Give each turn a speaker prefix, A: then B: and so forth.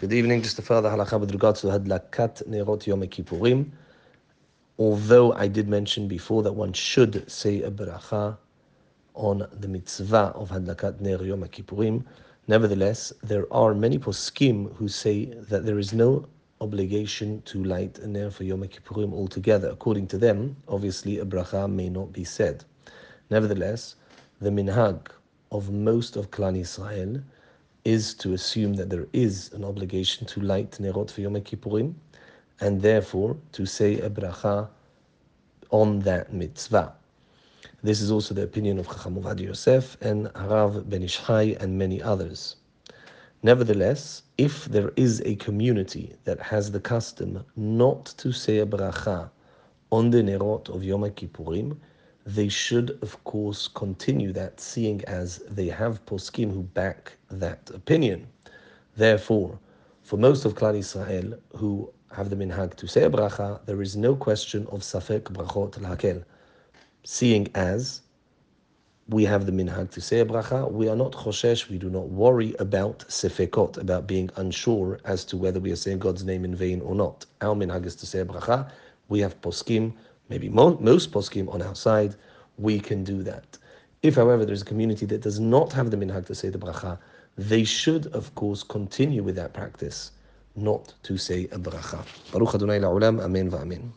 A: Good evening. Just a further halacha with regards to Hadlakat Nerot Yom Kippurim. Although I did mention before that one should say a bracha on the mitzvah of Hadlakat Ner Yom Kippurim, nevertheless, there are many poskim who say that there is no obligation to light a ner for Yom Kippurim altogether. According to them, obviously a bracha may not be said. Nevertheless, the minhag of most of Klal Israel is to assume that there is an obligation to light Nerot for Yom Kippurim, and therefore to say a bracha on that mitzvah. This is also the opinion of Chacham Ovadia Yosef and Harav Ben Ish Chai and many others. Nevertheless, if there is a community that has the custom not to say a bracha on the Nerot of Yom Kippurim, they should, of course, continue that, seeing as they have poskim who back that opinion. Therefore, for most of Klal Israel who have the minhag to say a bracha, there is no question of safek brachot lahakel. Seeing as we have the minhag to say a bracha, we are not choshesh, we do not worry about sefekot, about being unsure as to whether we are saying God's name in vain or not. Our minhag is to say a bracha. We have poskim maybe most poskim on our side, we can do that. If, however, there's a community that does not have the minhag to say the bracha, they should, of course, continue with that practice, not to say a bracha. Baruch Adonai la'olam, amen va'amen.